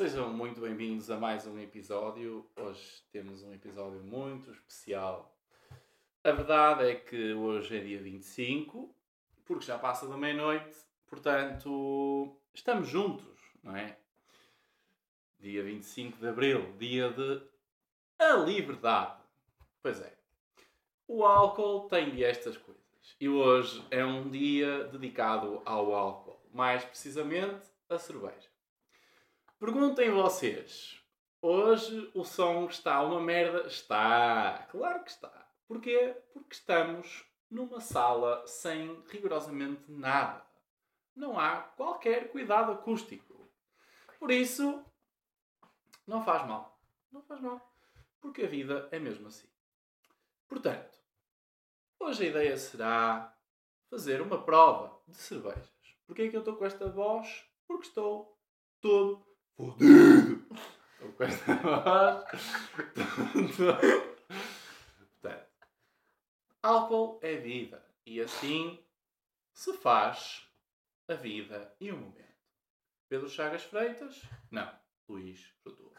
Sejam muito bem-vindos a mais um episódio. Hoje temos um episódio muito especial. A verdade é que hoje é dia 25, porque já passa da meia-noite, portanto, estamos juntos, não é? Dia 25 de abril, dia de a liberdade. Pois é. O álcool tem de estas coisas. E hoje é um dia dedicado ao álcool, mais precisamente a cerveja. Perguntem vocês. Hoje o som está uma merda? Está. Claro que está. Porquê? Porque estamos numa sala sem rigorosamente nada. Não há qualquer cuidado acústico. Por isso, não faz mal. Não faz mal. Porque a vida é mesmo assim. Portanto, hoje a ideia será fazer uma prova de cervejas. Porquê é que eu estou com esta voz? Porque estou todo fodido. Estou com esta voz. Portanto, álcool é vida. E assim se faz a vida e o momento. Pedro Chagas Freitas? Não. Luís Frutuoso.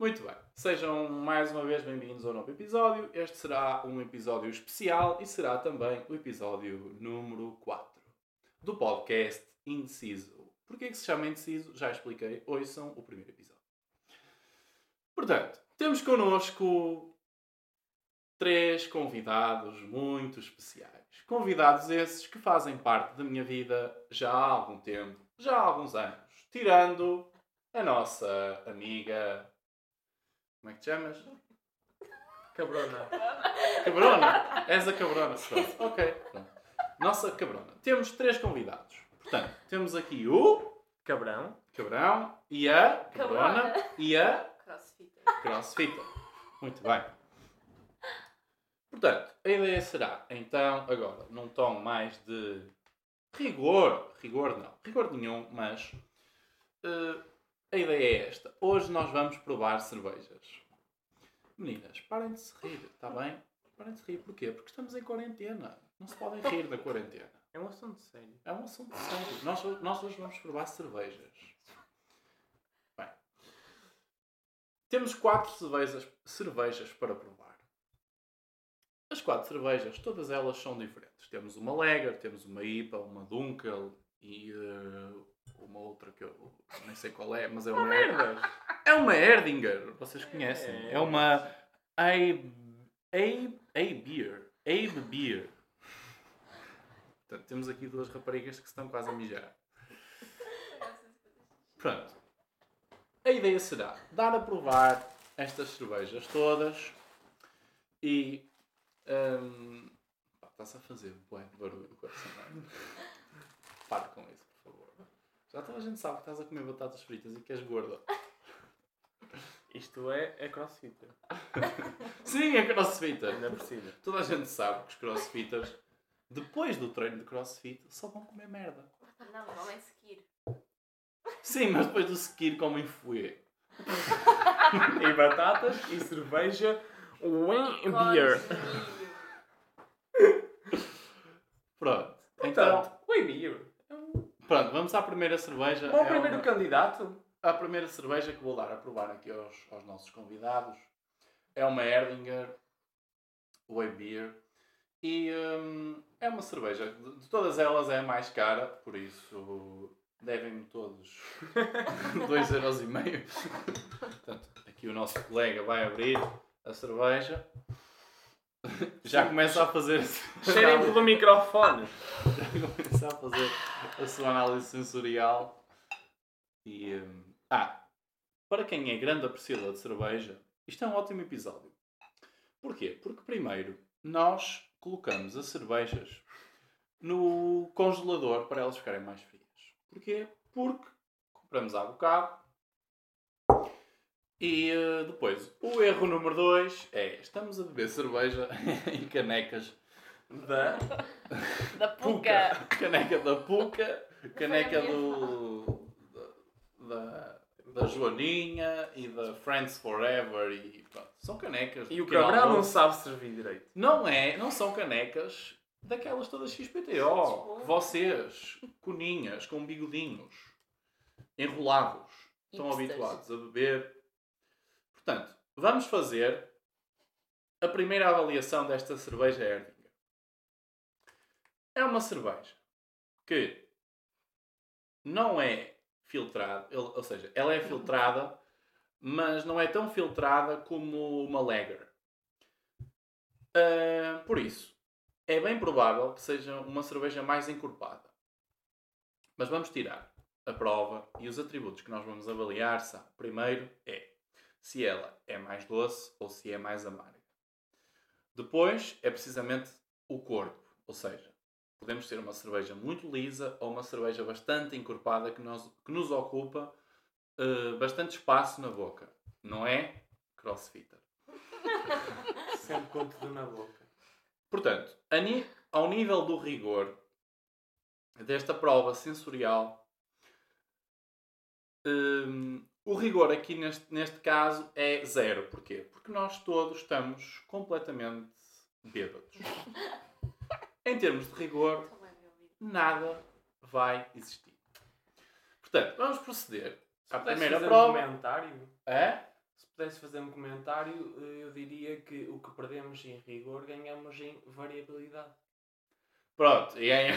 Muito bem. Sejam mais uma vez bem-vindos ao novo episódio. Este será um episódio especial e será também o episódio número 4 do podcast Indeciso. Porquê que se chama Indeciso? Já expliquei. Ouçam o primeiro episódio. Portanto, temos connosco três convidados muito especiais. Convidados esses que fazem parte da minha vida já há algum tempo, já há alguns anos. Tirando a nossa amiga. Como é que te chamas? Cabrona. Cabrona? És a cabrona. Pronto. Ok. Pronto. Nossa cabrona. Temos três convidados. Portanto, temos aqui o Cabrão. Cabrão e a Cabrona Cabrona. e a Crossfitter. Crossfitter. Muito bem. Portanto, a ideia será, então, agora, num tom mais de rigor. Rigor não. Rigor nenhum, mas eh, a ideia é esta. Hoje nós vamos provar cervejas. Meninas, parem de se rir, está bem? Parem de se rir. Porquê? Porque estamos em quarentena. Não se podem rir da quarentena. É um assunto sério. É um assunto sério. Nós, nós hoje vamos provar cervejas. Bem, temos quatro cervejas, cervejas para provar. As quatro cervejas, todas elas são diferentes. Temos uma Lager, temos uma IPA, uma Dunkel e eh, uma outra que eu nem sei qual é, mas é uma, Merda! É uma Erdinger. Vocês conhecem? É. É uma Abe, Abe, Abe Beer. Abe Beer. Portanto, temos aqui duas raparigas que estão quase a mijar. Pronto. A ideia será dar a provar estas cervejas todas e. hum, Está-se a fazer bué de barulho o coração. é? Pare com isso, por favor. Já toda a gente sabe que estás a comer batatas fritas e que és gorda. Isto é, é crossfitter. Sim, é crossfitter. Ainda por cima. Toda a gente sabe que os crossfitters, depois do treino de crossfit, só vão comer merda. Não, não é seguir. Sim, mas depois do seguir comem fouet. E batatas e cerveja. Wine beer. Pronto. Então, Então, wine beer. Pronto, vamos à primeira cerveja. bom É primeiro uma- candidato. A primeira cerveja que vou dar a provar aqui aos, aos nossos convidados é uma Erdinger Whey Beer. E hum, é uma cerveja, de, de todas elas é a mais cara, por isso devem-me todos 2,5€. Portanto, aqui o nosso colega vai abrir a cerveja. Já começa a fazer. Cheirem pelo microfone. Já começa a fazer a sua análise sensorial. E. hum, ah, para quem é grande apreciador de cerveja, isto é um ótimo episódio. Porquê? Porque primeiro nós colocamos as cervejas no congelador para elas ficarem mais frias. Porquê? Porque compramos há bocado e eh, depois o erro número 2 é estamos a beber cerveja em canecas Da Da Puca. Caneca da Puca, caneca do. da. Da, Joaninha e da Friends Forever e pronto. São canecas. de E o Cabral não sabe servir direito. Não é, não são canecas daquelas todas XPTO. que Vocês, coninhas, com bigodinhos, enrolados, estão Hipsters. habituados a beber. Portanto, vamos fazer a primeira avaliação desta cerveja Erdinger. É uma cerveja que não é filtrada, ou seja, ela é filtrada, mas não é tão filtrada como uma Lager. Ah, por isso, é bem provável que seja uma cerveja mais encorpada. Mas vamos tirar a prova e os atributos que nós vamos avaliar são, primeiro, é se ela é mais doce ou se é mais amarga. Depois é precisamente o corpo, ou seja, podemos ter uma cerveja muito lisa ou uma cerveja bastante encorpada que, nos- que nos ocupa eh, bastante espaço na boca. Não é? Crossfitter. Sempre com tudo na boca. Portanto, a ni- ao nível do rigor desta prova sensorial, hum, o rigor aqui neste, neste caso é zero. Porquê? Porque nós todos estamos completamente bêbados. em termos de rigor, nada vai existir. Portanto, vamos proceder à primeira fazer um prova. comentário, É? se pudesse fazer um comentário, eh, eu diria que o que perdemos em rigor ganhamos em variabilidade. Pronto, e é...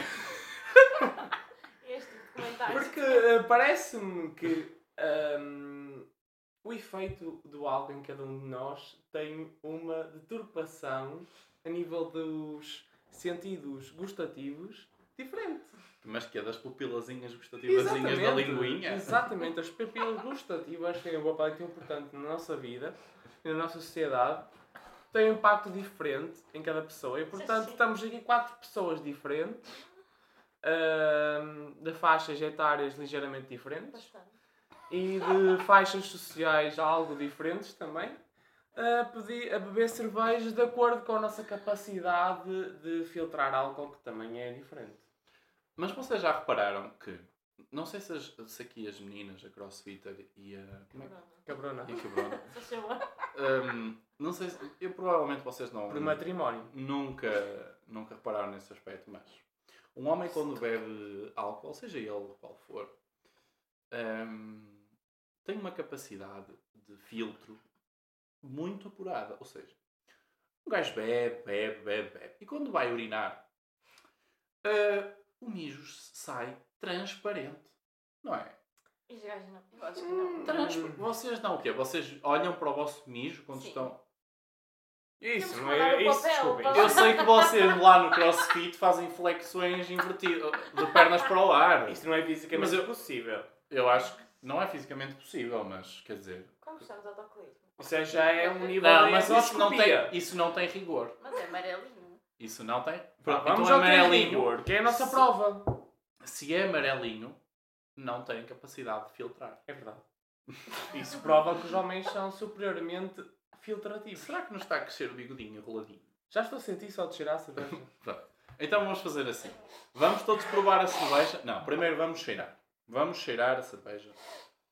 Este tipo de comentários. Porque eh, parece-me que ahm, o efeito do álcool em cada um de nós tem uma deturpação a nível dos sentidos gustativos diferente. Mas que é das pupilazinhas gustativazinhas da linguinha? Exatamente, as papilas gustativas têm uma parte importante na nossa vida e na nossa sociedade. Tem um impacto diferente em cada pessoa e, portanto, estamos aqui quatro pessoas diferentes, de faixas etárias ligeiramente diferentes Bastante. e de faixas sociais algo diferentes também, a, pedir, a beber cervejas de acordo com a nossa capacidade de filtrar álcool, que também é diferente. Mas vocês já repararam que, não sei se, as- se aqui as meninas, a Crossfitter e a. Como é que. Cabrona. E a Cabrona. Se chama. Hum, não sei se. Eu provavelmente vocês não. Por matrimónio. Nunca, nunca repararam nesse aspecto, mas. Um homem quando bebe álcool, seja ele qual for, hum, tem uma capacidade de filtro muito apurada. Ou seja, um gajo bebe, bebe, bebe, bebe. E quando vai urinar, ah, o mijo sai transparente. Não é? E os gajos não. Eu acho que não. Transpa- Vocês não o quê? Vocês olham para o vosso mijo quando Sim. estão. Isso, não é o isso, papel desculpem. Eu sei que vocês lá no CrossFit fazem flexões invertidas, de pernas para o ar. Isso não é fisicamente Mas eu- possível. Eu acho que não é fisicamente possível, mas quer dizer. Como estamos ao autocolismo? Isso já é um nível Não, de mas isso não, tem, isso não tem rigor. Mas é amarelinho. Isso não tem. Pronto, vamos então ao que é amarelinho. rigor, que é a nossa Se- prova. Se é amarelinho, não tem capacidade de filtrar. É verdade. Isso prova que os homens são superiormente filtrativos. Será que nos está a crescer o bigodinho enroladinho? Já estou a sentir só de cheirar a cerveja. Pronto. Então vamos fazer assim. Vamos todos provar a cerveja. Não, primeiro vamos cheirar. Vamos cheirar a cerveja.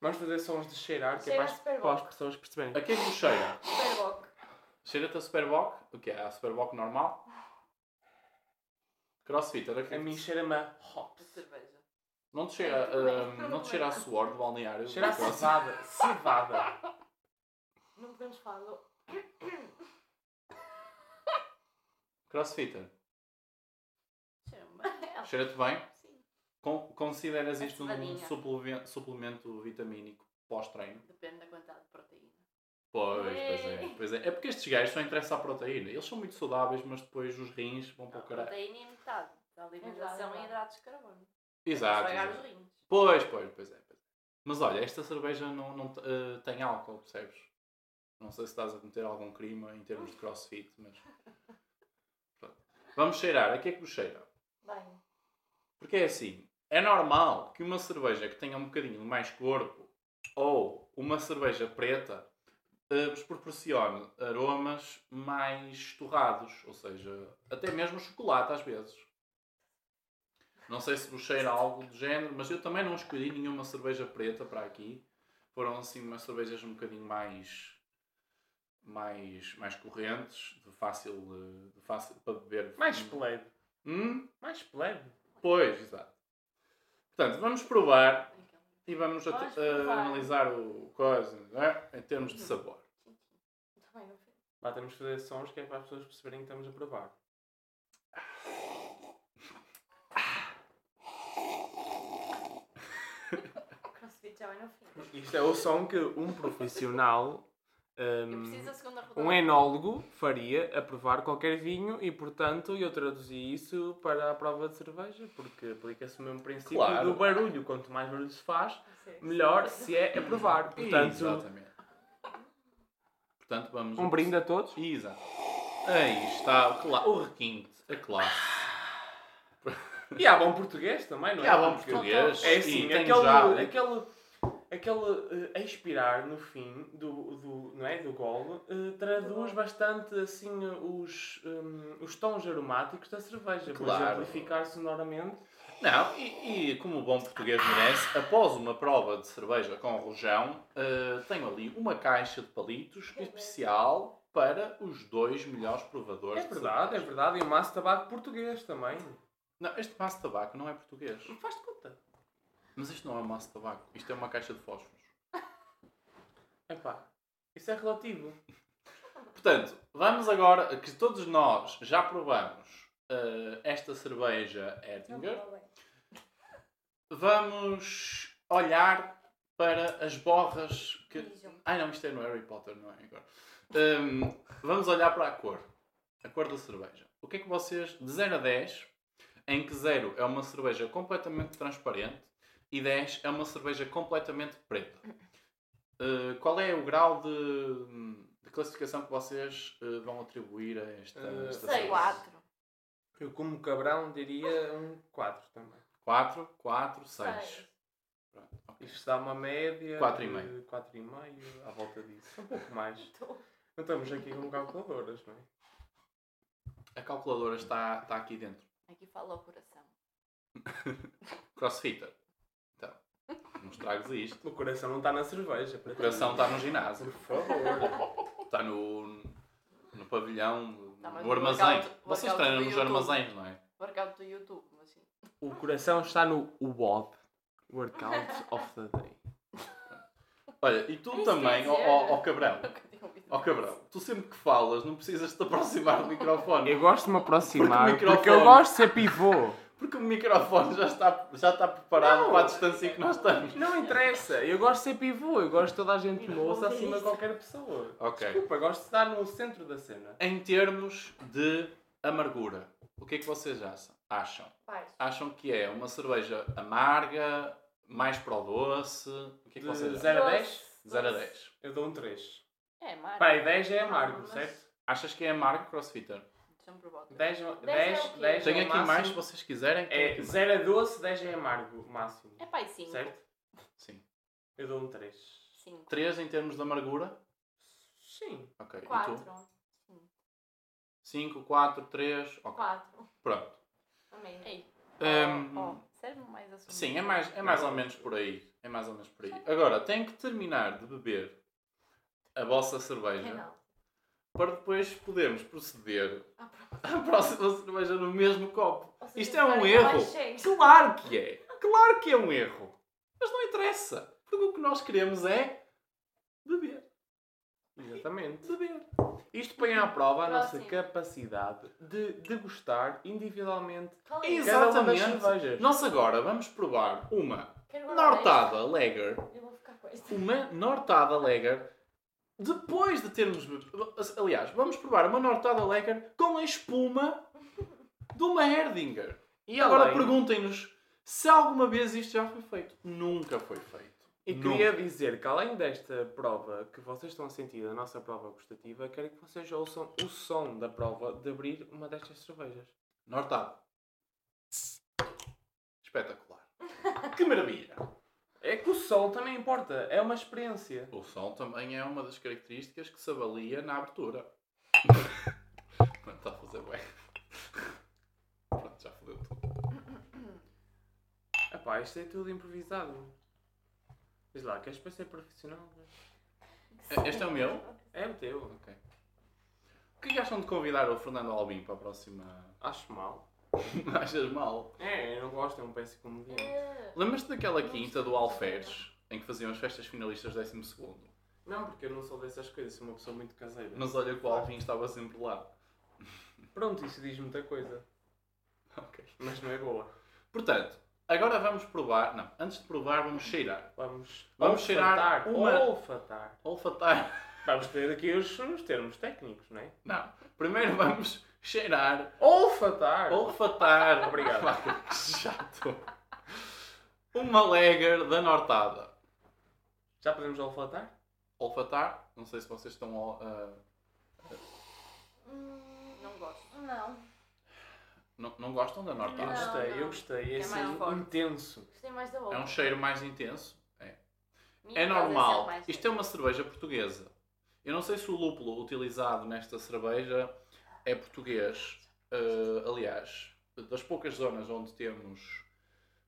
Vamos fazer sons de cheirar, que é Cheira as, Superboc. para as pessoas perceberem. A que é que cheira? Superboc. Cheira-te a Superboc? O que é? A Superboc normal? Crossfitter, a que A é mim cheira-me a hops. Cerveja. Não te cheira, Não, hum, não te cheira a suor de balneário? Cheira a do cevada. Cevada. Não podemos falar do... Crossfitter, cheira-te bem? Con- consideras A isto um suplemento, suplemento vitamínico pós-treino? Depende da quantidade de proteína. Pois, pois é, pois é. É porque estes gajos só interessam a proteína. Eles são muito saudáveis, mas depois os rins vão para o caralho. Proteína e metade da alimentação Exato. e hidratos de carbono. Exato. Estragar exato. os rins. Pois, pois, pois é, pois é. Mas olha, esta cerveja não, não eh, tem álcool, percebes? Não sei se estás a cometer algum crime em termos de crossfit, mas. Pronto. Vamos cheirar. A que é que nos cheira? Bem, Porque é assim: é normal que uma cerveja que tenha um bocadinho mais corpo ou uma cerveja preta eh, vos proporcione aromas mais torrados, ou seja, até mesmo chocolate às vezes. Não sei se vos cheira algo do género, mas eu também não escolhi nenhuma cerveja preta para aqui, foram assim umas cervejas um bocadinho mais mais, mais correntes, de fácil, eh, de fácil para beber. Mais plebe. Hum? Mais plebe. Pois, exato. Portanto, vamos provar e vamos, Vamos at- eh, analisar o coisa, é? em termos de sabor. Não fez. Lá temos que fazer sons que é para as pessoas perceberem que estamos a provar. Crossfit já vai no fim. Isto é o som que um profissional, Rodada. um enólogo, faria a provar qualquer vinho e, portanto, eu traduzi isso para a prova de cerveja, porque aplica-se o mesmo princípio Claro. do barulho. Quanto mais barulho se faz, Sim. melhor se é a provar. Portanto, Exatamente. Portanto, vamos. um brinde a todos. Exato. Aí está o, requinte, a classe. E há bom português também, não é? E há bom português. É e assim, tem aquele, já- aquele, aquele eh, expirar no fim do, do, não é, do golo eh, traduz bastante assim eh, os, hum, os tons aromáticos da cerveja. Por Claro. exemplificar sonoramente. Não, e, e como o bom português merece, após uma prova de cerveja com rojão, eh, tenho ali uma caixa de palitos especial para os dois melhores provadores É de verdade, é verdade. E o maço de tabaco português também. Não, este maço de tabaco não é português. Faz de conta. Mas isto não é um maço de tabaco. Isto é uma caixa de fósforos. Epá, isso é relativo. Portanto, vamos agora, que todos nós já provamos eh, esta cerveja Erdinger, vamos olhar para as borras que... Ai não, isto é no Harry Potter, não é agora. Hum, vamos olhar para a cor. A cor da cerveja. O que é que vocês, de 0 a 10, em que 0 é uma cerveja completamente transparente e 10 é uma cerveja completamente preta. Uh, qual é o grau de, de classificação que vocês uh, vão atribuir a esta, Uh, esta Sei. Quatro. Eu, como cabrão, diria um 4 também. 4, 4, 6. Seis. Pronto, ok. Isto dá uma média Quatro e de meio. 4,5 à volta disso. Um pouco mais. Não estamos aqui com calculadoras, não é? A calculadora está, está aqui dentro. Aqui fala o coração. Crossfitter. Não estragues isto. O coração não está na cerveja. O coração está no ginásio. Por favor. Está no, no pavilhão, Tá, mas no armazém. workout- Vocês workout treinam do nos YouTube. armazéns, não é? Workout do YouTube, mas sim. O coração está no WOD. Workout of the Day. Olha, e tu É isso também, ó eu ia ó- dizer. ó Cabrão, Nunca tinha ouvido ó Cabrão, tu sempre que falas não precisas te aproximar do microfone. Eu gosto de me aproximar Porque porque, microfone- eu gosto de ser pivô. Porque o microfone já está, já está preparado Não. para a distância que nós estamos. Não interessa. Eu gosto de ser pivô. Eu gosto de toda a gente me ouça acima de qualquer pessoa. Ok. Desculpa, gosto de estar no centro da cena. Em termos de amargura, o que é que vocês acham? Acham? Que é uma cerveja amarga, mais para o doce? O que é que De vocês acham? zero a Doce, 10? 0 a doce. 10. Eu dou um 3. É, Mário. Pai, 10 é amargo, mas- certo? Achas que é amargo, Crossfitter? Deixa-me provar. 10, é o 10, quê? 10 Tenho é o aqui mais se vocês quiserem. É mais. 0 a 12, 10 é amargo, máximo. É pai 5. Certo? Sim. Eu dou um 3. 5. 3 em termos de amargura? Sim. Ok. E tu? 4. 5, 4, 3. Ok. 4. Pronto. Amém. Ei. Hum, Ó, ó, serve mais assunto. Sim, é mais, é mais ou menos por aí. É mais ou menos por aí. Agora, tenho que terminar de beber a vossa cerveja Reinaldo. Para depois podermos proceder à próxima cerveja no mesmo copo. Seja, Isto é um erro. Claro que é. Claro que é um erro. Mas não interessa. Porque o que nós queremos é beber. Exatamente. Beber. Isto põe à prova a nossa Próximo. capacidade de degustar individualmente Qual é isso? cada uma das Exatamente. Nós agora vamos provar uma Nortada Lager. Eu vou ficar com esta. Uma Nortada Lager. Depois de termos. Aliás, vamos provar uma Nortada Lager com a espuma de uma Erdinger. E Agora perguntem-nos se alguma vez isto já foi feito. Nunca foi feito. E Nunca. queria dizer que além desta prova que vocês estão a sentir, a nossa prova gustativa, quero que vocês ouçam o som da prova de abrir uma destas cervejas. Nortada. Espetacular. Que maravilha. É que o som também importa, é uma experiência. O som também é uma das características que se avalia na abertura. Pronto, está a fazer bem. Pronto, já fodeu tudo. Epá, isto é tudo improvisado. Diz lá, queres para ser profissional? Este é o meu? É o teu. Ok. O que é que acham de convidar o Fernando Albim para a próxima. Acho mal. Achas mal? É, eu não gosto, é um péssimo comediante. Eh, Lembras-te daquela quinta do Alferes em que faziam as festas finalistas 12 segundo? Não, porque eu não sou dessas coisas, sou uma pessoa muito caseira. Mas olha que o Alvin estava sempre lá. Pronto, isso diz muita coisa. Ok. Mas não é boa. Portanto, agora vamos provar. Não, antes de provar, vamos cheirar. Vamos, Vamos cheirar uma- Olfatar. Olfatar. Vamos ter aqui os, os termos técnicos, não é? Não. Primeiro vamos cheirar. Olfatar! Olfatar. Obrigado. Que chato. Uma Lager da Nortada. Já podemos olfatar? Olfatar. Não sei se vocês estão a. hum, Não gosto. Não. não, não gostam da Eu Nortada? Não, gostei, não. eu gostei. É É mais assim, forte. intenso. Gostei mais da outra. É um cheiro mais intenso. É. Minha É casa normal. Isto é uma cerveja portuguesa. Eu não sei se o lúpulo utilizado nesta cerveja é português. Uh, aliás, das poucas zonas onde temos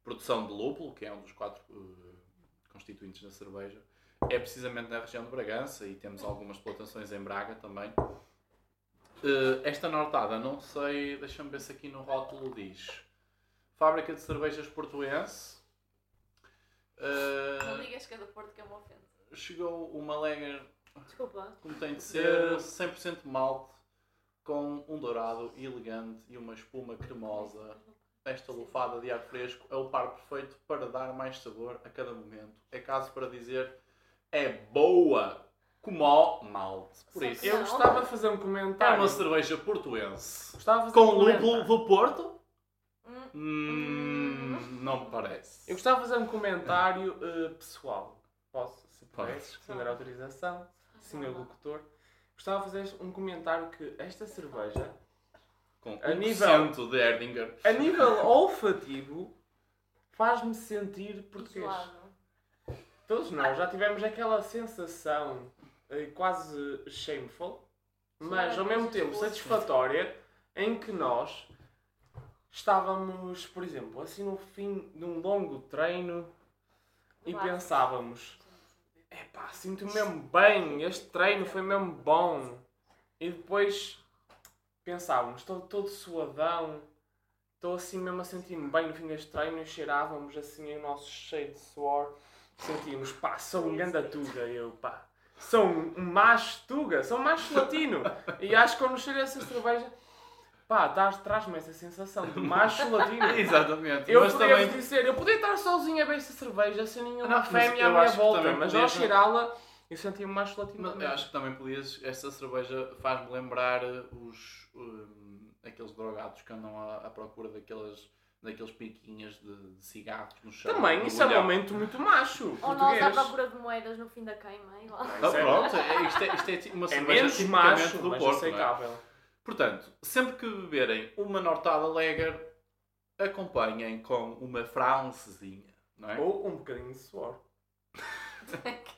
produção de lúpulo, que é um dos quatro uh, constituintes da cerveja, é precisamente na região de Bragança e temos algumas plantações em Braga também. Uh, esta nortada, não sei, deixa-me ver se aqui no rótulo diz Fábrica de Cervejas Portuense. Uh, Não digas que é do Porto que é uma ofensa. chegou uma Lager Desculpa. como tem de ser, 100% malte, com um dourado elegante e uma espuma cremosa. Esta lufada de ar fresco é o par perfeito para dar mais sabor a cada momento. É caso para dizer, é boa como malte. Por isso, Eu gostava de fazer um é comentário. uma cerveja portuense. Gostava de fazer Com um comentário. lúpulo do Porto? Hum, Hum, não me parece. Eu gostava de fazer um comentário eh, pessoal. Posso, se pudesse, se me der autorização, senhor locutor. Gostava de fazer um comentário que esta cerveja, Com A 1% nível- de Erdinger. a nível olfativo, faz-me sentir português. isolado. Todos nós já tivemos aquela sensação eh, quase shameful, mas Sim, ao mesmo tempo fosse- satisfatória, em que nós estávamos, por exemplo, assim no fim de um longo treino e pensávamos: epá, sinto-me mesmo bem, este treino foi mesmo bom. E depois pensávamos: estou todo suadão, estou assim mesmo a sentir-me bem no fim deste treino e cheirávamos assim o nosso cheio de suor. Sentíamos, pá, sou um ganda tuga, eu, pá. Sou um um macho tuga, sou um macho latino. E acho que quando cheiro essa cerveja, pá, traz-me essa sensação de macho latino. Exatamente. Eu mas podia também dizer, eu podia estar sozinho a beber essa cerveja sem nenhuma Não, fêmea à minha volta, mas podias- ao cheirá-la eu sentia-me mais latino Mas eu acho que também podias. Esta cerveja faz-me lembrar eh, os. hum, aqueles drogados que andam à, à procura daquelas, daqueles piquinhos de, de cigarros no chão. Também, isso é um momento muito macho, Ou nós português. à procura de moedas no fim da queima, é igual. Ah, pronto, é, isto, é, isto é uma É cerveja menos macho, do mas Porto. não é? Portanto, sempre que beberem uma Nortada Lager, acompanhem com uma francesinha. Não é? Ou um bocadinho de suor.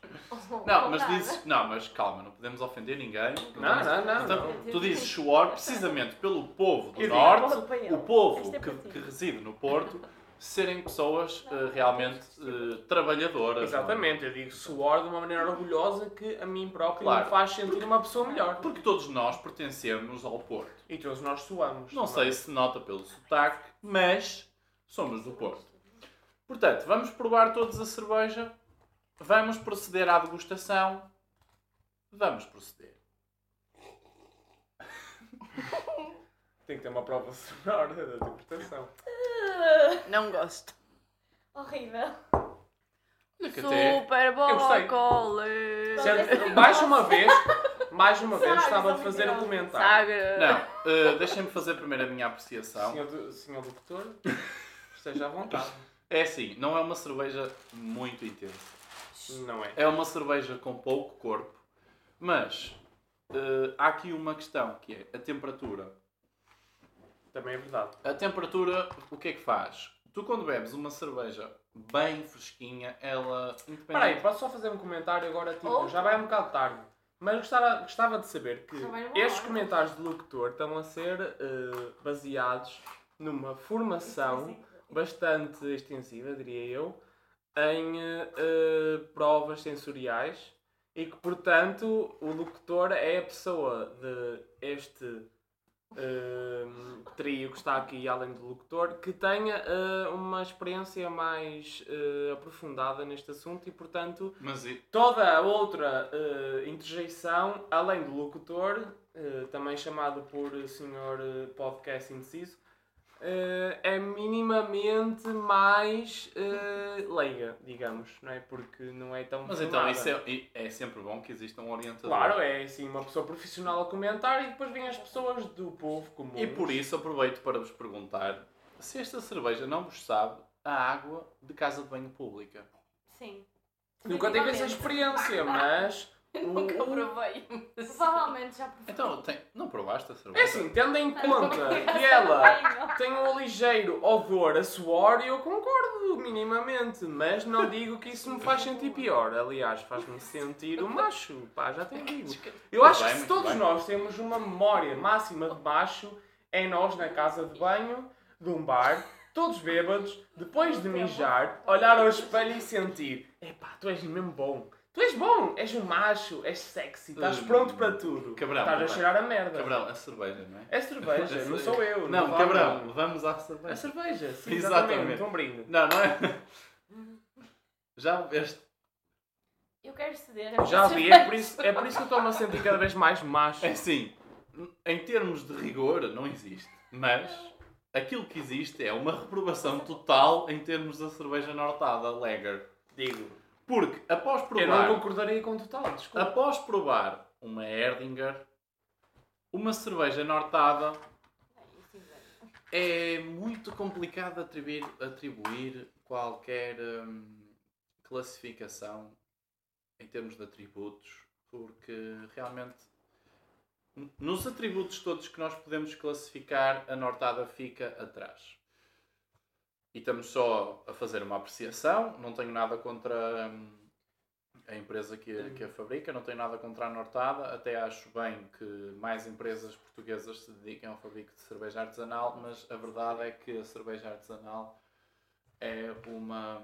Não, mas dizes. Não, mas calma, não podemos ofender ninguém. Não, não, não. Então, não. tu dizes suor precisamente pelo povo do Eu digo, Norte, o povo é que, que reside no Porto, serem pessoas eh, realmente eh, trabalhadoras. Exatamente, eu digo suor de uma maneira orgulhosa que a mim próprio Claro. me faz sentir uma pessoa melhor. Porque todos nós pertencemos ao Porto. E todos nós suamos. Não também. sei se nota pelo sotaque, mas somos do Porto. Portanto, vamos provar todos a cerveja. Vamos proceder à degustação. Vamos proceder. Tem que ter uma prova sonora da interpretação. Não gosto. Horrível. Até... Super gostei. Bocole. Sendo- mais uma vez, mais uma vez, Sabe, de são fazer um mentirosos. comentário. Sagra. Não, eh, deixem-me fazer primeiro a minha apreciação. Senhor, do- senhor doutor, esteja à vontade. É assim, não é uma cerveja muito intensa. Não é? É uma cerveja com pouco corpo, mas eh, há aqui uma questão que é a temperatura. Também é verdade. A temperatura, o que é que faz? Tu quando bebes uma cerveja bem fresquinha, ela independente. posso só fazer um comentário agora? Tipo, Ou- já vai um bocado tarde. Mas gostava, gostava de saber que Já vai uma estes hora. comentários de locutor estão a ser eh, baseados numa formação bastante extensiva, diria eu, em eh, eh, provas sensoriais e que, portanto, o locutor é a pessoa de este trio que está aqui, além do locutor, que tenha eh, uma experiência mais eh, aprofundada neste assunto e, portanto, Mas e- toda a outra eh, interjeição, além do locutor, também chamado por senhor podcast indeciso, eh, é minimamente mais eh, leiga, digamos, não é? Porque não é tão mas então formada. isso é, é sempre bom que exista um orientador. Claro, é assim, uma pessoa profissional a comentar e depois vêm as pessoas do povo comum. E por isso aproveito para vos perguntar se esta cerveja não vos sabe a água de casa de banho pública. Sim. Nunca tive essa experiência, mas... Nunca provei. Provavelmente já provei. Então, tem- não provaste a cerveja? É assim, tendo em conta que ela tem um ligeiro odor a suor e eu concordo minimamente, mas não digo que isso me faz sentir pior. Aliás, faz-me sentir um macho, pá, já te digo. Eu acho que se todos nós temos uma memória máxima de macho, é nós na casa de banho, de um bar, todos bêbados, depois de mijar, olhar ao espelho e sentir: epá, tu és mesmo bom. Tu és bom, és um macho, és sexy, estás Hum, pronto para tudo. Cabrão, estás a cheirar a merda. Cabrão, a cerveja, não é? É cerveja, não sou eu. Não, vale cabrão, não. vamos à cerveja. É cerveja, sim, Exatamente. exatamente. Um brinde. Não, não é? Já bebeste? Eu quero ceder. a Já vi, é por, isso, é por isso que eu estou-me a sentir cada vez mais macho. É assim, em termos de rigor, não existe. Mas aquilo que existe é uma reprovação total em termos da cerveja nortada, Lager. Digo. Porque após Eu não provar, concordaria com o total, desculpa. após provar uma Erdinger, uma cerveja nortada, é muito complicado atribuir, atribuir qualquer hum, classificação em termos de atributos, porque realmente nos atributos todos que nós podemos classificar, a nortada fica atrás. E estamos só a fazer uma apreciação, não tenho nada contra hum, a empresa que, a- que a fabrica, não tenho nada contra a nortada, até acho bem que mais empresas portuguesas se dediquem ao fabrico de cerveja artesanal, mas a verdade é que a cerveja artesanal é uma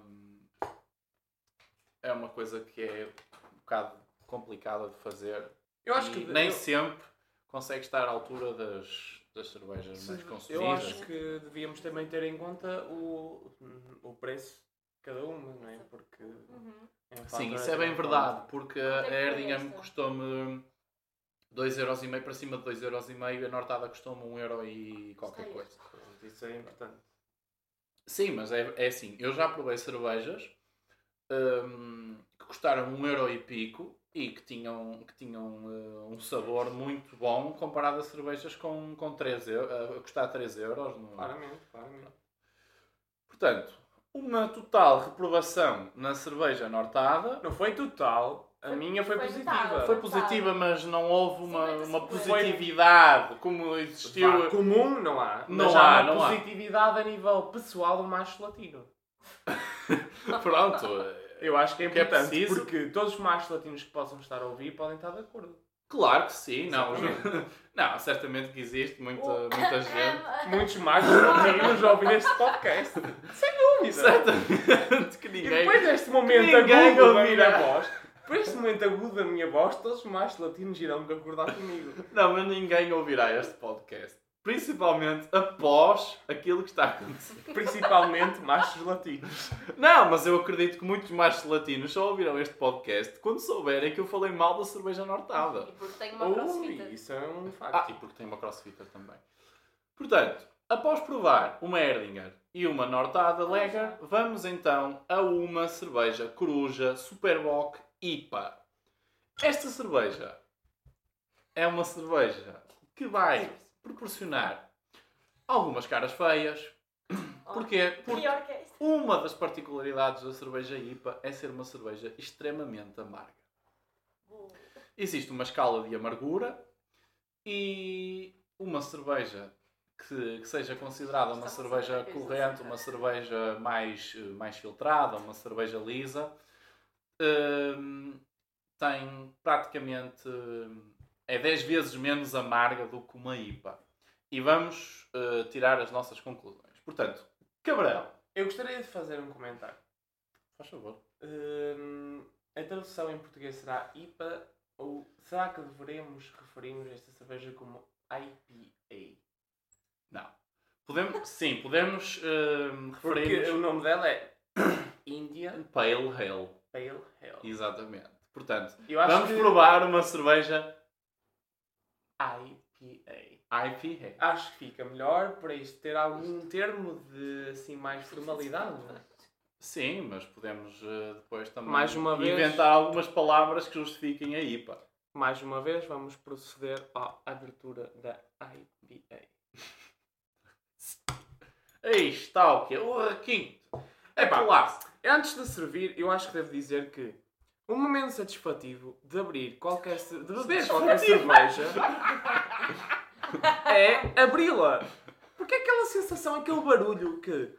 é uma coisa que é um bocado complicada de fazer Eu acho que. nem eu, sempre consegue estar à altura das, das cervejas mais eu consumidas. acho que devíamos também ter em conta o, o preço de cada uma, não é? Porque. Uhum. é Sim, isso é bem em verdade, conta. porque Quanto a esta? custou-me 2,5€ para cima de 2,5€ e a Nortada custou-me 1€ e qualquer Sei. coisa. Isso é importante. Sim, mas é, é assim, eu já provei cervejas hum, que custaram 1€ e pico e que tinham, que tinham eh, um sabor muito bom comparado a cervejas com, com 3 euros, a custar 3 euros. No... Claramente, claramente. Portanto, uma total reprovação na cerveja nortada Não foi total, a Foi- minha foi, foi positiva. Foi positiva, mas não houve uma, 50-50. uma positividade como existiu. Vá, comum não há. Não mas há, há uma não há. positividade a nível pessoal do macho latino. Pronto. Eu acho que é Que é importante, preciso. porque todos os machos latinos que possam estar a ouvir podem estar de acordo. Claro que sim, não. Não, certamente que existe muita, muita gente. Muitos machos latinos ouvem este podcast. Sem dúvida. Certamente que E ninguém. depois deste momento Ninguém agudo da ouvirá. minha voz, depois deste momento agudo da minha voz, todos os machos latinos irão concordar comigo. Não, mas ninguém ouvirá este podcast. Principalmente após aquilo que está a acontecer. Principalmente machos latinos. Não, mas eu acredito que muitos machos latinos só ouviram este podcast quando souberem que eu falei mal da cerveja nortada. E porque tenho uma Ui, crossfitter. isso é um Ah, facto. e porque tem uma crossfitter também. Portanto, após provar uma Erdinger e uma Nortada Lager, vamos então a uma cerveja coruja Superbock IPA. Esta cerveja é uma cerveja que vai proporcionar algumas caras feias. Porquê? Porque esta. uma das particularidades da cerveja IPA é ser uma cerveja extremamente amarga. Existe uma escala de amargura e uma cerveja que, que seja considerada uma cerveja ver, corrente, uma cerveja mais, mais filtrada, uma cerveja lisa, hum, tem praticamente hum, é 10 vezes menos amarga do que uma IPA. E vamos eh, tirar as nossas conclusões. Portanto, Cabral, Eu gostaria de fazer um comentário. Faz favor. Hum, a tradução em português será IPA ou será que devemos referir-nos a esta cerveja como IPA? Não. Podemos, sim, podemos uh, Porque referir o nome dela é India Pale Ale. Pale Ale. Exatamente. Portanto, vamos que provar uma cerveja IPA. IPA. Acho que fica melhor para isto ter algum termo de assim mais formalidade. Sim, mas podemos eh, depois também Mais uma vez- inventar algumas palavras que justifiquem a IPA. Mais uma vez, vamos proceder à abertura da IPA. Aí está o quê? O requinto. É clássico. Antes de servir, eu acho que devo dizer que o momento satisfativo de abrir qualquer ce- de beber qualquer cerveja é abri-la. Porque é aquela sensação, aquele barulho que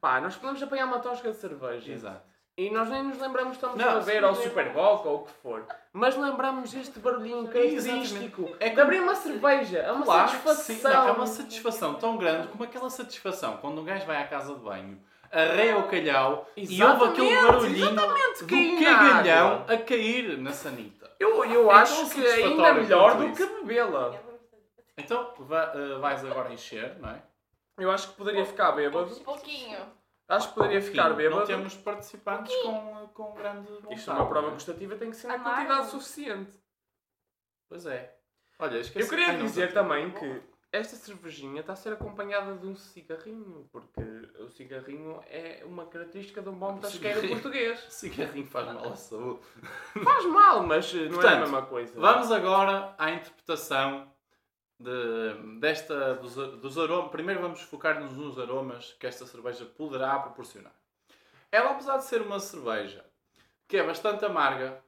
pá, nós podemos apanhar uma tosca de cerveja Exato. e nós nem nos lembramos estamos Não, a beber sim, ao sim. Super Bowl ou o que for, mas lembramos este barulhinho característico É de abrir uma cerveja. É uma Claro que satisfação. sim. Não, é uma satisfação tão grande como aquela satisfação quando um gajo vai à casa de banho, arreia o calhau e ouve Exatamente, aquele barulhinho exatamente, do cagalhão a cair na sanita. Eu, eu É acho que é ainda melhor do que bebê-la. Então eh, vais agora encher, não é? Eu acho que poderia ficar bêbado. Pouquinho. Acho que poderia ficar bêbado. Não temos participantes com, com grande vontade. Isto é uma prova é? gustativa, tem que ser na quantidade suficiente. Pois é. Olha, esqueci. Eu queria dizer também que esta cervejinha está a ser acompanhada de um cigarrinho, porque o cigarrinho é uma característica de um bom tasqueiro português. Cigarrinho faz mal à saúde. Faz mal, mas não é a Portanto, mesma coisa. Vamos agora à interpretação de, desta, dos, dos aromas. Primeiro vamos focar-nos nos aromas que esta cerveja poderá proporcionar. Ela, apesar de ser uma cerveja que é bastante amarga,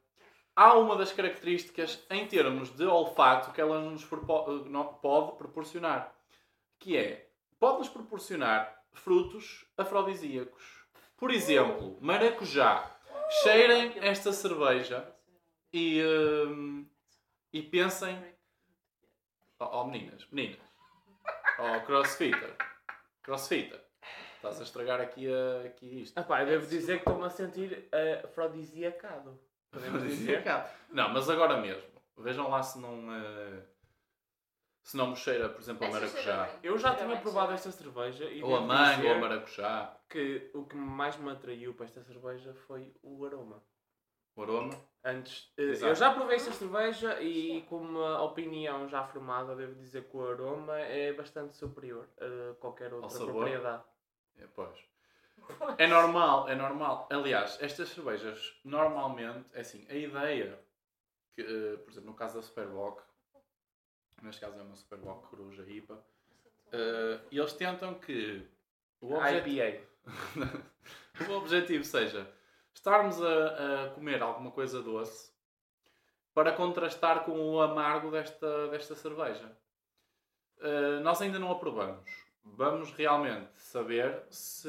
há uma das características em termos de olfato que ela nos eh, pode proporcionar, que é, pode-nos proporcionar frutos afrodisíacos. Por exemplo, maracujá. Cheirem esta cerveja e, hum, e pensem. Oh, oh, meninas, meninas. Oh, crossfitter. Crossfitter. Estás a estragar aqui, aqui isto. Ah pá, eu devo dizer que estou-me a sentir eh, afrodisíacado. Podemos dizer? Não, mas agora mesmo. Vejam lá se não. eh, se não me cheira, por exemplo, a Essa cheira maracujá. Eu já tinha provado esta cerveja e Ou a manga, ou a maracujá. que o que mais me atraiu para esta cerveja foi o aroma. O aroma. Antes, eh, Exato. eu já provei esta cerveja e com uma opinião já formada, devo dizer que o aroma é bastante superior a qualquer outra propriedade. É, pois. É normal, é normal. Aliás, estas cervejas, normalmente, é assim, a ideia, que, eh, por exemplo, no caso da Superboc, neste caso é uma Superboc Coruja IPA, eh, eles tentam que o objetivo, IPA. o objetivo seja estarmos a, a comer alguma coisa doce para contrastar com o amargo desta, desta cerveja. Uh, nós ainda não a provamos. Vamos realmente saber se,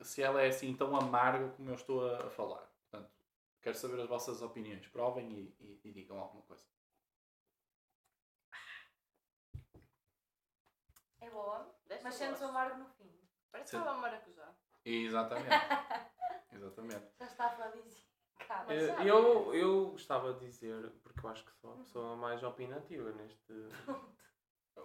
se ela é assim tão amarga como eu estou a, a falar. Portanto, quero saber as vossas opiniões. Provem e, e- e digam alguma coisa. É boa, mas sentes o amargo no fim. Parece Sim. que estava maracujá. Exatamente. Exatamente. Já está a afrodisíaca. Mas Eh? Eu, eu gostava de dizer, porque eu acho que sou a pessoa mais opinativa neste.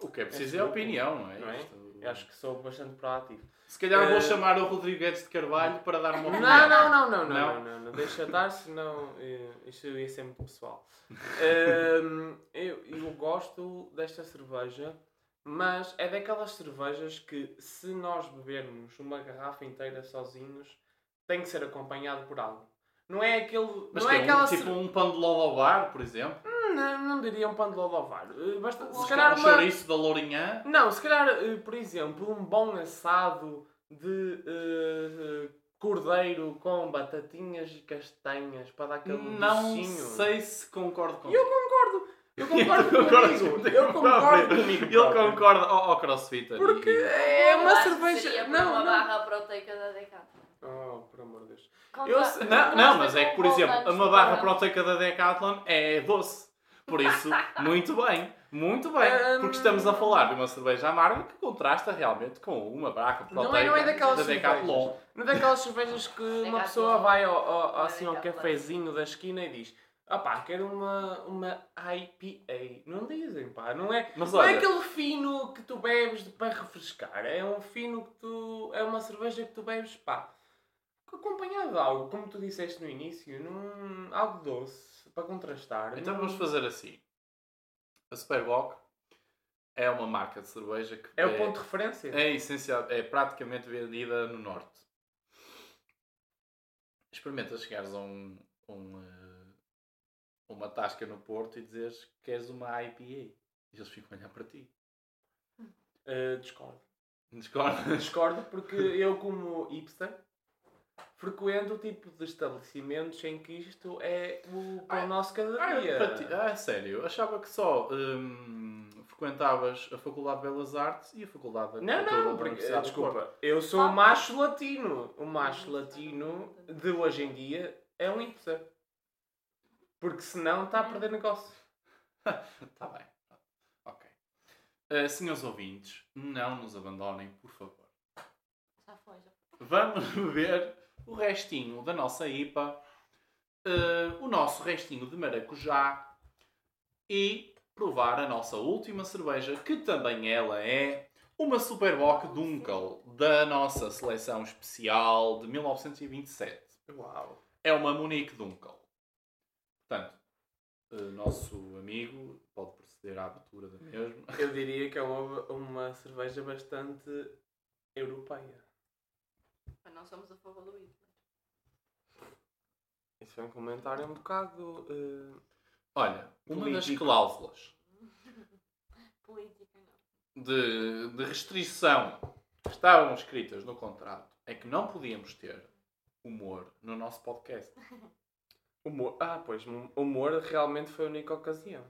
O que é preciso é a grupo, opinião, não é? não é? Isto- Eu acho que sou bastante proativo. Se calhar vou Eh, chamar o Rodrigo Guedes de Carvalho para dar uma opinião. não, não, não, não, Não? não, não, não. Deixa estar, senão eh, isto ia ser muito pessoal. Ehm, eu, eu gosto desta cerveja, mas é daquelas cervejas que se nós bebermos uma garrafa inteira sozinhos, tem que ser acompanhado por algo. Não é aquele. Mas não é é um, aquela tipo cer- um pão de lodo ao bar, por exemplo? Não, não diria um pão de lodo ao var. Eh, basta- se Um calhar uma... chouriço da Lourinhã. Não, se calhar, eh, por exemplo, um bom assado de eh, cordeiro com batatinhas e castanhas para dar aquele Não docinho. sei se concordo com Eu concordo. Eu concordo Eu concordo comigo. Eu concordo comigo. Ele próprio. concorda ao, ao crossfitter. Porque e- é uma cerveja. Não, uma não. barra proteica da Decathlon. Oh, por amor de Deus. Conta- Eu Não, não, mas é que, por exemplo, uma barra proteica da Decathlon é doce. Por isso, muito bem, muito bem. Porque estamos a falar de uma cerveja amarga que contrasta realmente com uma braca Não é, proteica não é daquelas da cervejas. Decathlon. Não é daquelas cervejas que uma pessoa vai ao, ao- assim ao cafezinho da esquina e diz opá, quero uma, uma IPA. Não dizem, pá. Não é, Mas não é olha, aquele fino que tu bebes para refrescar. É um fino que tu... É uma cerveja que tu bebes, pá. Acompanhado de algo, como tu disseste no início. Num, algo doce, para contrastar. então Não- vamos fazer assim. A Superbock é uma marca de cerveja que É o ponto de referência. é essencial, é praticamente vendida no norte. Experimenta chegares a um, um, eh, uma tasca no Porto e dizeres que queres uma IPA. E eles ficam a olhar para ti. Uh, discordo. Discordas? Discordo porque eu, como hipster, frequento o tipo de estabelecimentos em que isto é o pão Ah, nosso cada Ah, dia. para ti- ah, sério? Achava que só hum, frequentavas a Faculdade de Belas Artes e a Faculdade de Não, não, da porque, desculpa, eu sou um macho latino. O macho latino de hoje em dia é um hipster. Porque senão está a perder negócio. Está bem. Ok. Eh, senhores ouvintes, não nos abandonem, por favor. Já foi, já foi. Vamos beber o restinho da nossa IPA, eh, o nosso restinho de maracujá e provar a nossa última cerveja, que também ela é uma Superbock Dunkel da nossa seleção especial de 1927. Uau. É uma Monique Dunkel. Portanto, eh, nosso amigo pode proceder à abertura da mesma. Eu diria que é uma, uma cerveja bastante europeia. Mas não somos a favor do Hitler. Isso é um comentário um bocado. eh, Olha, uma das cláusulas Política, não. de, de restrição que estavam escritas no contrato é que não podíamos ter humor no nosso podcast. humor. Ah, pois, humor realmente foi a única ocasião.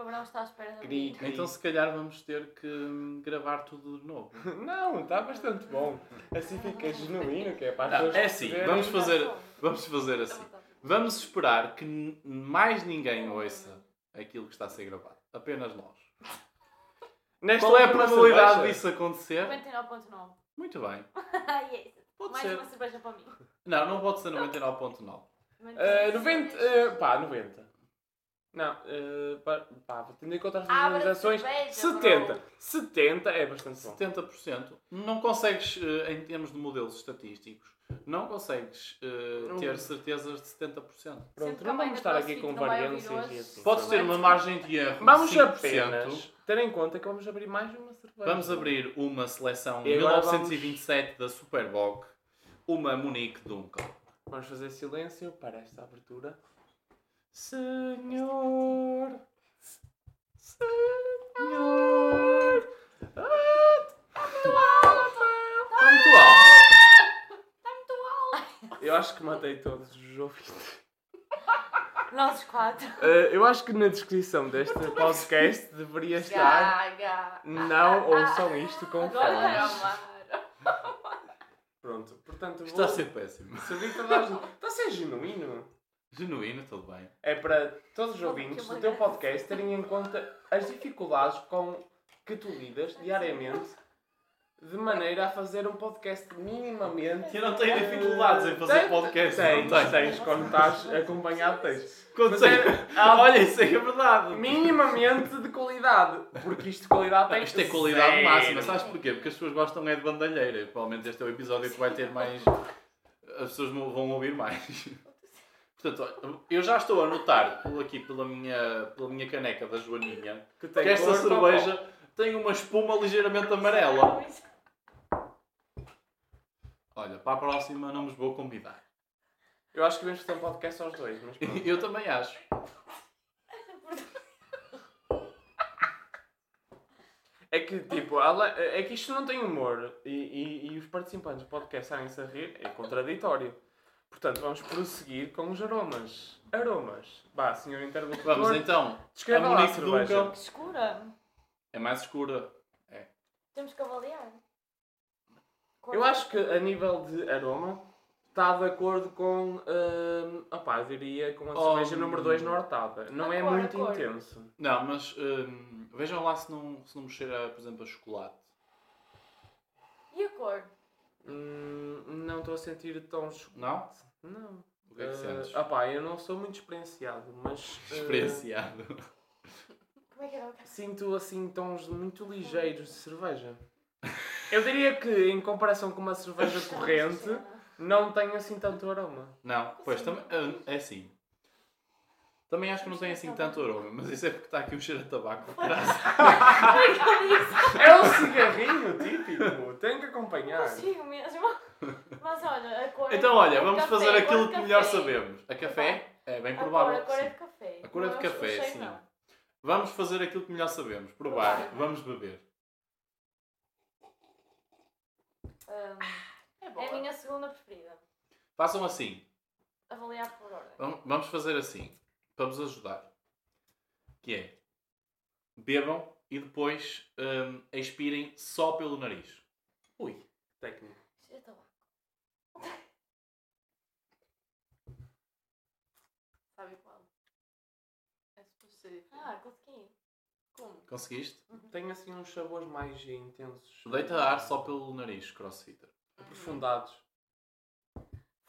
O cabrão está à espera de Gri- mim. Sim. Então se calhar vamos ter que gravar tudo de novo. Não, está bastante bom. Assim fica genuíno, que é para as Não, pessoas é assim, perceberem. vamos fazer, vamos fazer assim. Vamos esperar que n- mais ninguém ouça aquilo que está a ser gravado. Apenas nós. Nesta Qual é a última probabilidade cerveja- disso acontecer? 99.9. Muito bem. yes. Pode Mais ser. uma cerveja para mim. Não, não pode ser 99.9. Ah, 90. ah, pá, 90. Não, uh, pá, pá, tendo em conta as visualizações, cerveja, 70. bro. 70 é bastante bom. 70%. Não consegues, eh, em termos de modelos estatísticos, não consegues Não. ter certezas de 70%. Pronto, Sempre não vamos estar aqui com variâncias e assim. Podes ter uma margem de erro Vamos de 5%. apenas ter em conta que vamos abrir mais uma cerveja. Vamos abrir uma seleção E agora 1927 da Superboc, uma Monique Dunkel. Vamos fazer silêncio para esta abertura. Senhor, Senhor, está muito alto. Está muito alto. Eu acho que matei todos os ouvintes. Nós quatro. Eh, eu acho que na descrição deste podcast deveria estar. Gaga. Não ouçam isto com fones. Pronto, portanto, Está a vou ser péssimo. a. Está a ser genuíno. Genuíno, tudo bem. É para todos os ouvintes do teu podcast terem em conta as dificuldades com que tu lidas diariamente de maneira a fazer um podcast minimamente. Eu não tenho dificuldades em fazer Tem- podcast. Tens, não tenho. tens, quando estás acompanhado tens. Quando Mas sei- é- Olha, isso é que é verdade. Minimamente de qualidade. Porque isto de qualidade tem Isto é qualidade zero. máxima, sabes porquê? Porque as pessoas gostam é de bandalheira. e Provavelmente este é o episódio que vai ter mais. As pessoas vão ouvir mais. Portanto, eu já estou a notar aqui pela minha, pela minha caneca da Joaninha Que que esta cerveja tem uma espuma ligeiramente amarela. Olha, para a próxima não vos vou convidar. Eu acho que devemos fazer um podcast aos dois, mas pronto. Eu também acho. É que, tipo, é que isto não tem humor e, e, e os participantes do podcast estarem-se a rir é contraditório. Portanto, vamos prosseguir com os aromas. Aromas. Vá, senhor interlocutor. Vamos então. Descreva a lá a Monique cerveja. Que escura. é mais escura. Temos que avaliar. Cor Eu da- acho que a nível de aroma, está de acordo com, hum, opá, eu diria com a Oh, cerveja número 2 na hortada. Não A é cor, a muito cor. intenso. Não, mas hum, vejam lá se não, se não me cheira, por exemplo, a chocolate. E a cor? Hum, não estou a sentir tão. Não? Não. O que é que sentes? Ah, opá, eu não sou muito experienciado, mas eh, Experienciado. Como é que era sinto assim tons muito ligeiros de cerveja. Eu diria que em comparação com uma cerveja corrente, não tem assim tanto aroma. Não, pois também é assim. Também acho que não tem assim tanto aroma, mas isso é porque está aqui um cheiro a tabaco. É um cigarrinho típico, tem que acompanhar. Consigo mesmo. Mas olha, a cor é Então, de- olha, é de vamos café, fazer aquilo de que melhor sabemos. A café? É bem A cor, provável. a cor é de café. A cor é de café, sim. não. Vamos fazer aquilo que melhor sabemos. Provar. Provar. Vamos beber. Hum, É é a minha segunda preferida. Façam assim. Avaliar por ordem. Vam- Vamos fazer assim. Para vos ajudar. Que é. Bebam e depois hum, expirem só pelo nariz. Ui, técnico. Cheiro de tabaco. Sabe qual? É suposto ser. Ah, consegui. Como? Conseguiste? Tem assim uns sabores mais intensos. Deita ar só pelo nariz, crossfitter. Aprofundados.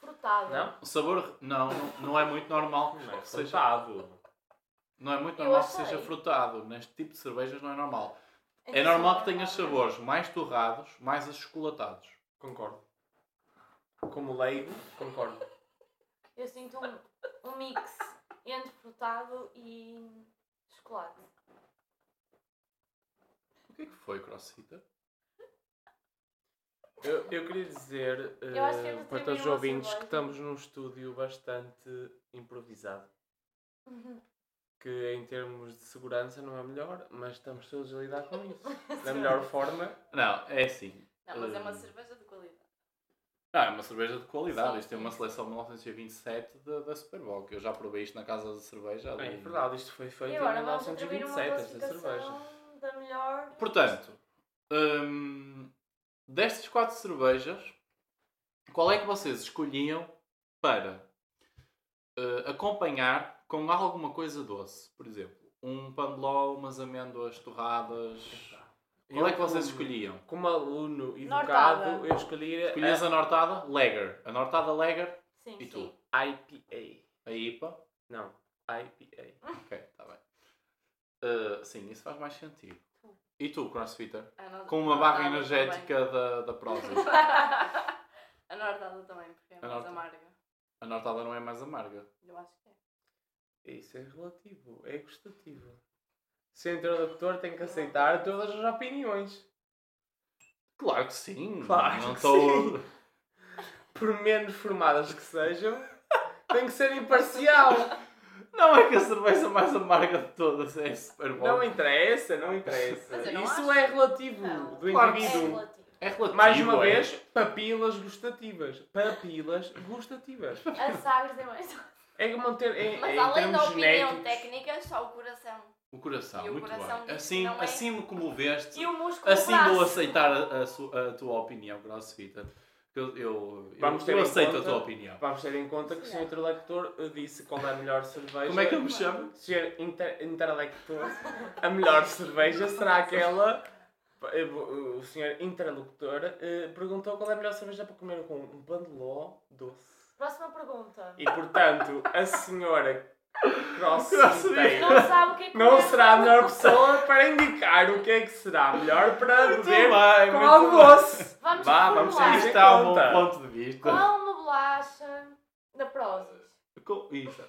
Frutado. Não? O sabor não, não, é muito normal Não é que seja, frutado. não é muito Eu normal que seja frutado. Neste tipo de cervejas não é normal. É Então, normal que sim, tenha sabores mais torrados, mais achocolatados. Concordo. Como leigo, concordo. Eu sinto um, um mix entre frutado e chocolate. O que é que foi, crossfitter? Eu, eu queria dizer eh, de para todos os ouvintes que estamos num estúdio bastante improvisado. Uhum. Que em termos de segurança não é melhor, mas estamos todos a lidar com isso. Da melhor forma. Não, é assim. Não, mas é uma Hum. cerveja de qualidade. Ah, é uma cerveja de qualidade. Sim, Isto sim, uma seleção de 1927 da, da Super Bowl, que eu já provei isto na casa de cerveja. ali. É verdade, isto foi feito em agora vamos atribuir uma 1927, esta cerveja. da melhor. Portanto, hum, destas quatro cervejas, qual é que vocês escolhiam para eh, acompanhar com alguma coisa doce? Por exemplo, um pão de ló, umas amêndoas torradas. Qual é que vocês como- escolhiam? Como aluno Nortada. educado, eu escolhi Escolhias a Nortada? Lager. A Nortada Lager Sim, e sim. tu? a IPA. A IPA? Não, IPA. Ok, está bem. Eh, sim, isso faz mais sentido. E tu, CrossFitter? A nor- Com uma barra energética da, da também. a nortada também, porque é A mais nortada. amarga. A Nortada não é mais amarga. Eu acho que é. Isso é relativo, é gostativo. Se o interlocutor tem que aceitar todas as opiniões. Claro que sim. Claro não que estou. Por menos formadas que sejam, tem que ser imparcial. Não é que a cerveja mais amarga de todas é Super Bowl. Não interessa, não interessa. Não Isso acho. é relativo Não. do Claro que É indivíduo. relativo. É relativo. Mais uma é. vez, papilas gustativas. Papilas gustativas. A Sagres é mais. É manter é, Mas é, além da opinião genéticos. técnica, só o coração. O coração, E o muito coração bem. Assim, é- assim me comoveste. E o músculo Assim braço. vou aceitar a, a a tua opinião, CrossFitter. Eu, eu, Vamos eu, ter eu em aceito a conta- tua opinião. Vamos ter em conta que o Sr. Interlector disse qual é a melhor cerveja. Como é que eu me chamo? Sr. Inter Interlector, a melhor cerveja será aquela. eh, O Sr. Interlocutor eh, perguntou qual é a melhor cerveja para comer com um pão de ló doce. Próxima pergunta. E portanto, a senhora Crossfit. crossfiteira Não sabe o que é que não será a melhor pessoa para indicar o que é que será melhor para Muito beber bem, com almoço. Vamos Vá, vamos ter Isto em está um ponto de vista. Qual uma bolacha da Prozis? Com- Isso.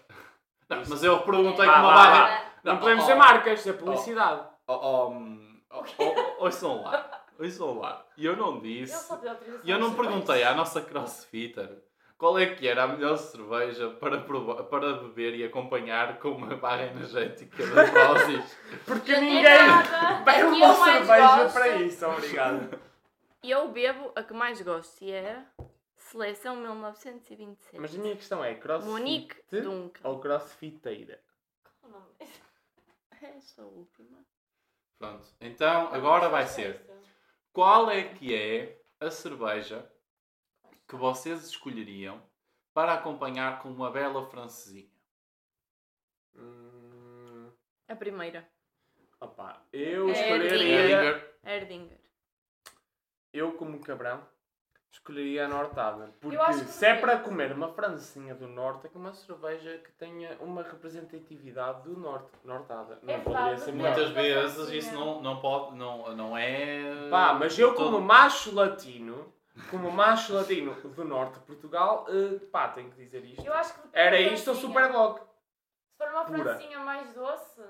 Não, mas eu perguntei com uma barra. Não, Não, podemos oh, dizer marcas, é publicidade. Oh, oh, oh, oh, ouçam lá. Ouçam lá. E eu não disse. E eu não perguntei à nossa crossfitter qual é que era a melhor cerveja para, provar, para beber e acompanhar com uma barra energética da Prozis. Porque É ninguém bebe uma cerveja gosto. para isso, obrigado. Eu bebo a que mais gosto e é Seleção 1927. Mas a minha questão é, crossfit Monique Duncan. ou crossfiteira? Qual o nome disso? Esta última. Pronto. Então agora vai ser. Qual é que é a cerveja que vocês escolheriam para acompanhar com uma bela francesinha? Hum, A primeira. opá, eu É, escolheria. Erdinger. Erdinger. Eu, como cabrão, escolheria a Nortada. Porque que se é para comer uma francesinha do Norte, é que uma cerveja que tenha uma representatividade do Norte. Nortada. Não É poderia ser melhor. Muitas da vezes isso não, não pode, não, não é. Pá, mas eu todo- como macho latino, como macho latino do Norte de Portugal, eh, pá, tenho que dizer isto. Eu acho que Era isto ou. Superblog. Se for uma Pura. francinha mais doce,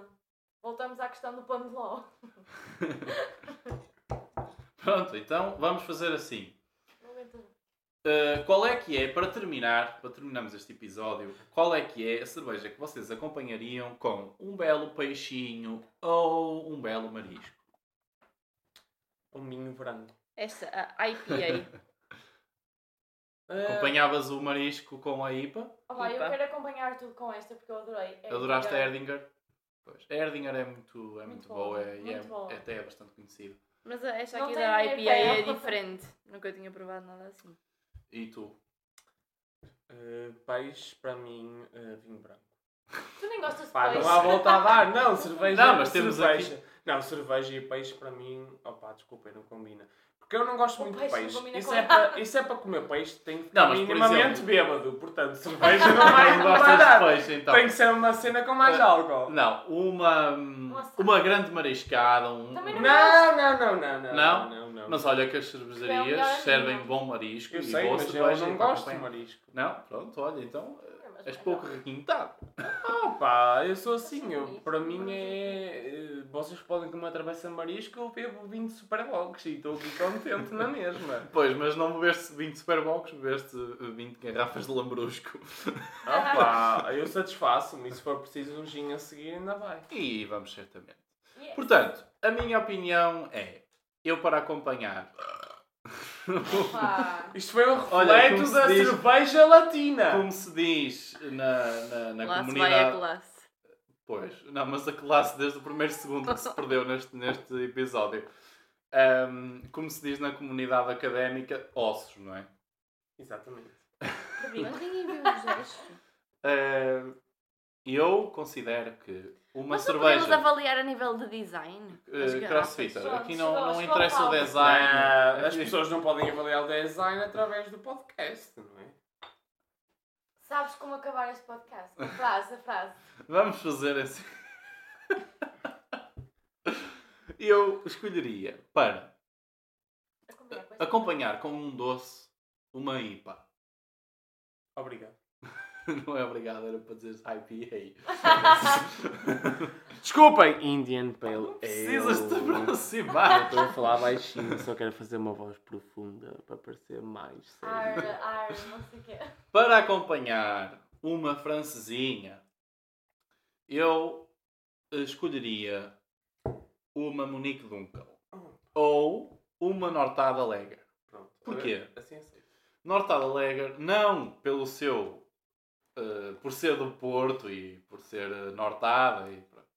voltamos à questão do pão de ló. Pronto, então vamos fazer assim. Uh, qual é que é, para terminar, para terminarmos este episódio, qual é que é a cerveja que vocês acompanhariam com um belo peixinho ou um belo marisco? Um vinho branco. Esta, a IPA. Eh, Acompanhavas o marisco com a IPA? Opa, eu Ipa. quero acompanhar tudo com esta porque eu adorei. É Adoraste a Erdinger. Pois, a Erdinger é muito, é muito, Muito boa, boa, é- e muito é, boa. até é bastante conhecida. Mas esta Não aqui da IPA. É diferente. Nunca tinha provado nada assim. E tu? eh, peixe, para mim, eh, vinho branco. Tu nem gostas de Pá, peixe. não há volta a dar. Não, cerveja. Não, mas temos cerveja. Não, cerveja e peixe para mim. Opá, desculpem, não combina. Porque eu não gosto O muito peixe de não peixe. Isso é, para, isso é para comer peixe, tem que Não, mas por minimamente exemplo- bêbado. Portanto, cerveja não vai, Não não vai gostas dar. de peixe então? Tem que ser uma cena com mais Eh, álcool. Não, uma, Nossa. uma grande mariscada, um, Também um- Não, não, não, não, não. Não? não, não. Mas olha que as É cervejarias melhor servem bom marisco eu e sei, boa mas eu cerveja não para gosto de marisco. Não? Pronto, olha, então É, és pouco requintado. Opa, eu sou assim. Eu, para mim é. eh, Vocês podem comer uma travessa de marisco, eu bebo 20 superbox e estou aqui contente na mesma. Pois, mas não bebeste 20 Superbox, bebeste 20 garrafas de lambrusco. Opa, eu satisfaço-me e se for preciso um gin a seguir, ainda vai. E vamos certamente. Yes. Portanto, a minha opinião é, eu para acompanhar... Isto foi um Olha, reflexo como se da diz- cerveja latina. Como se diz na, na, na Lá se vai a comunidade... classe. Pois, não, mas a classe desde o primeiro segundo que se perdeu neste, neste episódio. Ahm, como se diz na comunidade académica, ossos, não é? Exatamente. Mas ninguém viu o gesto. Ah, eu considero que uma Mas não podemos cerveja. avaliar a nível de design. Uh, crossfitter, aqui não, não interessa o design. Ah, as pessoas não podem avaliar o design através do podcast, não é? Sabes como acabar este podcast? A frase, a frase. Vamos fazer assim. Eu escolheria para Acompanhar acompanhar com um doce uma IPA. Obrigado. Não é obrigado, era para dizer IPA. Desculpem, Indian Pale Ale. Precisas te Eu aproximar. Estou a falar baixinho, só quero fazer uma voz profunda para parecer mais Ar, sério. ar, não sei o quê. Para acompanhar uma francesinha, eu escolheria uma Monique Dunkel ou uma Nortada Lega. Pronto. Porquê? Assim aceito. Nortada Lager, não pelo seu. Eh, por ser do Porto e por ser eh, nortada, e, pronto.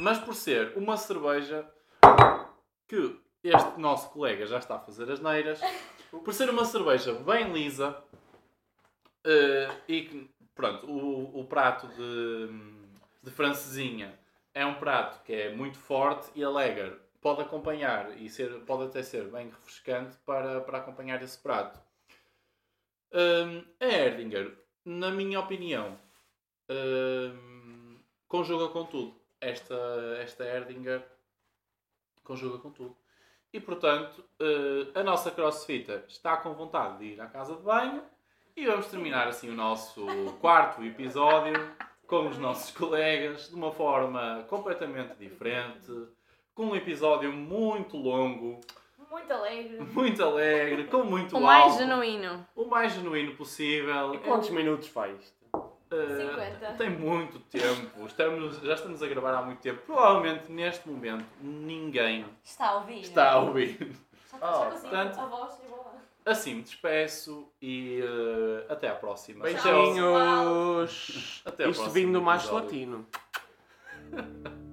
mas por ser uma cerveja que este nosso colega já está a fazer as neiras, por ser uma cerveja bem lisa eh, e que, pronto, o, o prato de, de francesinha é um prato que é muito forte e a Lager pode acompanhar e ser, pode até ser bem refrescante para, para acompanhar esse prato. Hum, a Erdinger, na minha opinião, hum, conjuga com tudo. Esta, esta Erdinger conjuga com tudo. E portanto, eh, a nossa crossfitter está com vontade de ir à casa de banho e vamos terminar assim o nosso quarto episódio com os nossos colegas de uma forma completamente diferente, com um episódio muito longo, Muito alegre. muito alegre, com muito O mais álcool, genuíno. o mais genuíno possível. E quantos minutos faz isto? Eh, 50. Tem muito tempo. Estamos, já estamos a gravar há muito tempo. Provavelmente neste momento ninguém Está a ouvir. está a ouvir. Já, Oh, já consigo portanto- a voz e boa. Assim me despeço e eh, até à próxima. Beijinhos! Até ao Isto próximo vindo do macho episódio. latino.